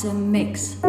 Awesome Mix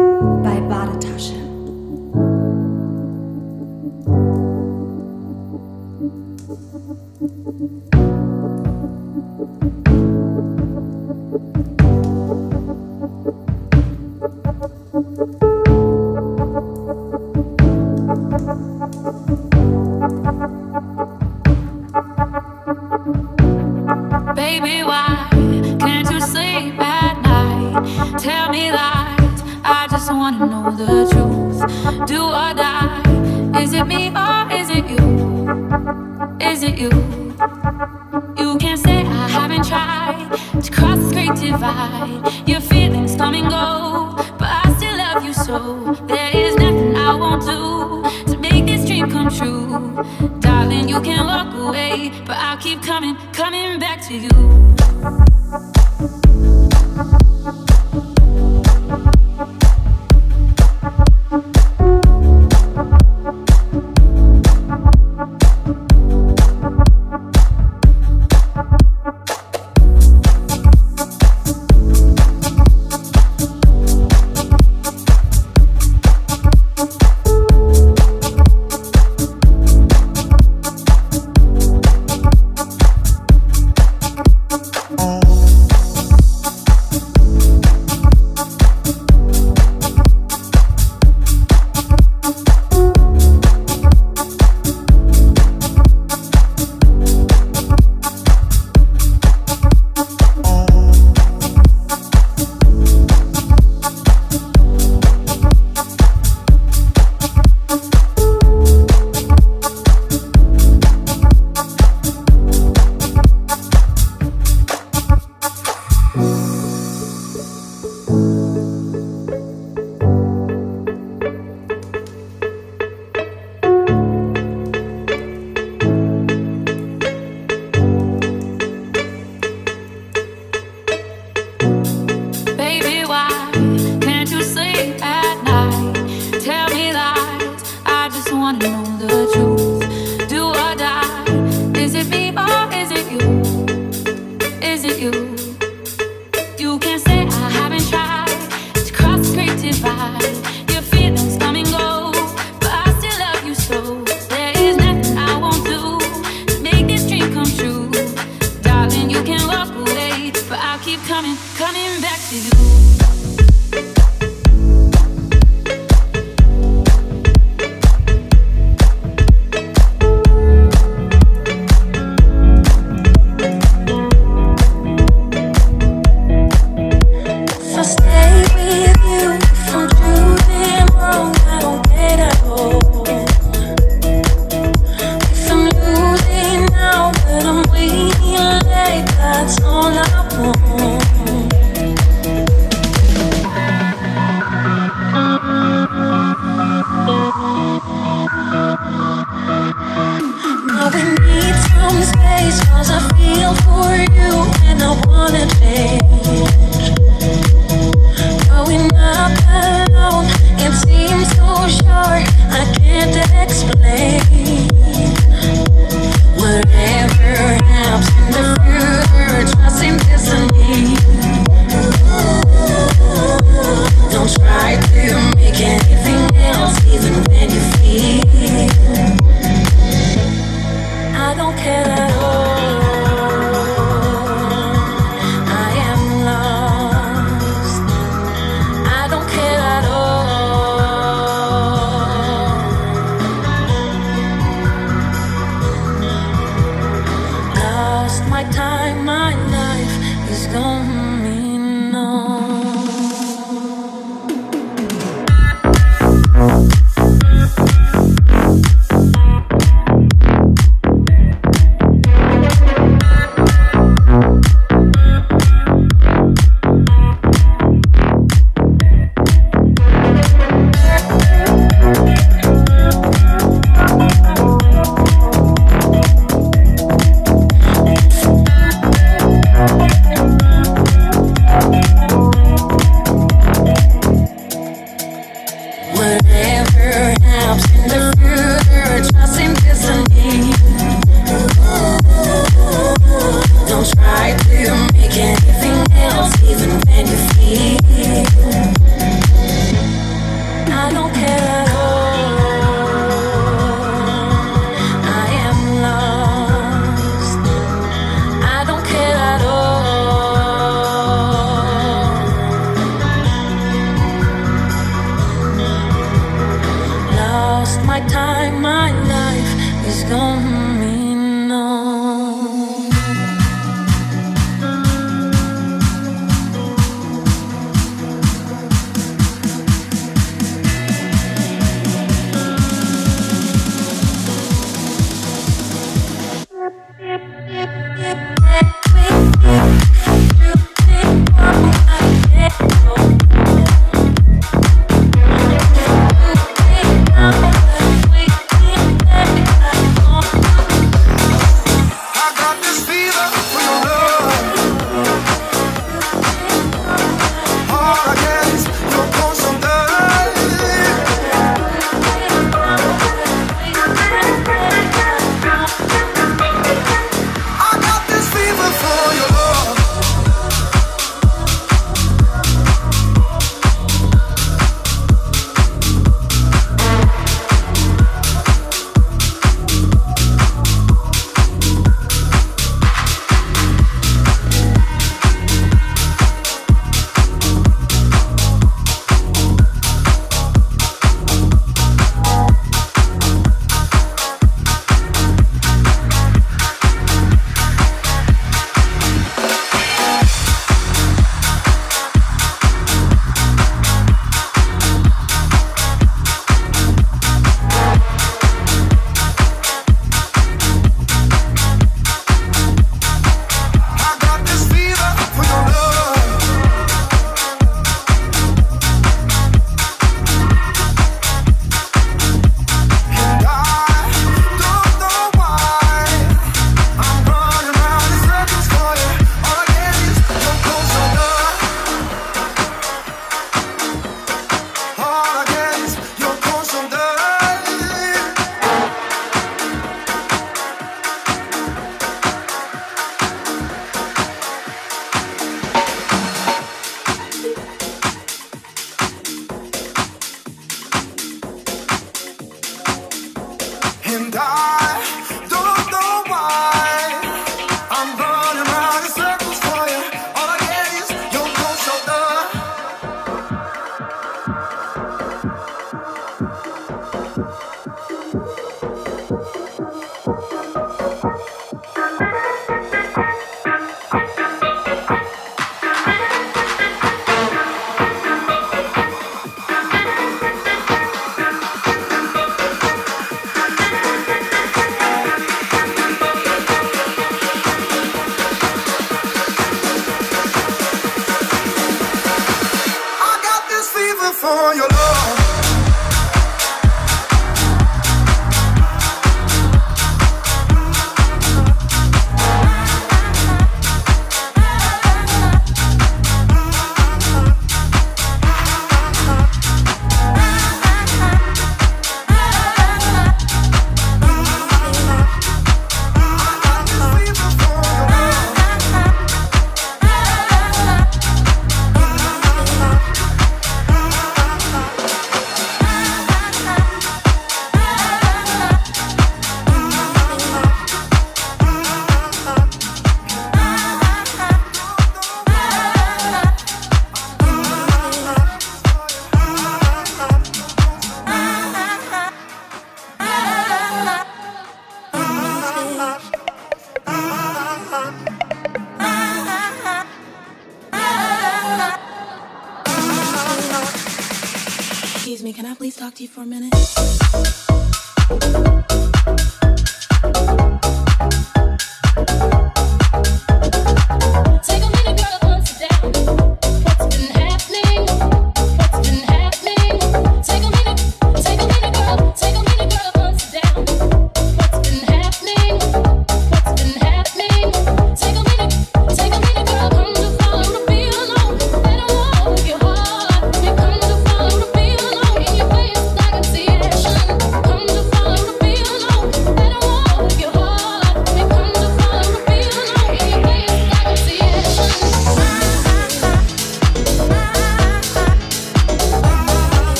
就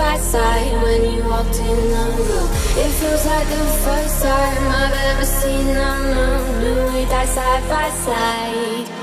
by side when you walked in the room. It feels like the first time I've ever seen the moon. When we die side by side.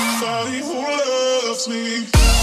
somebody who loves me.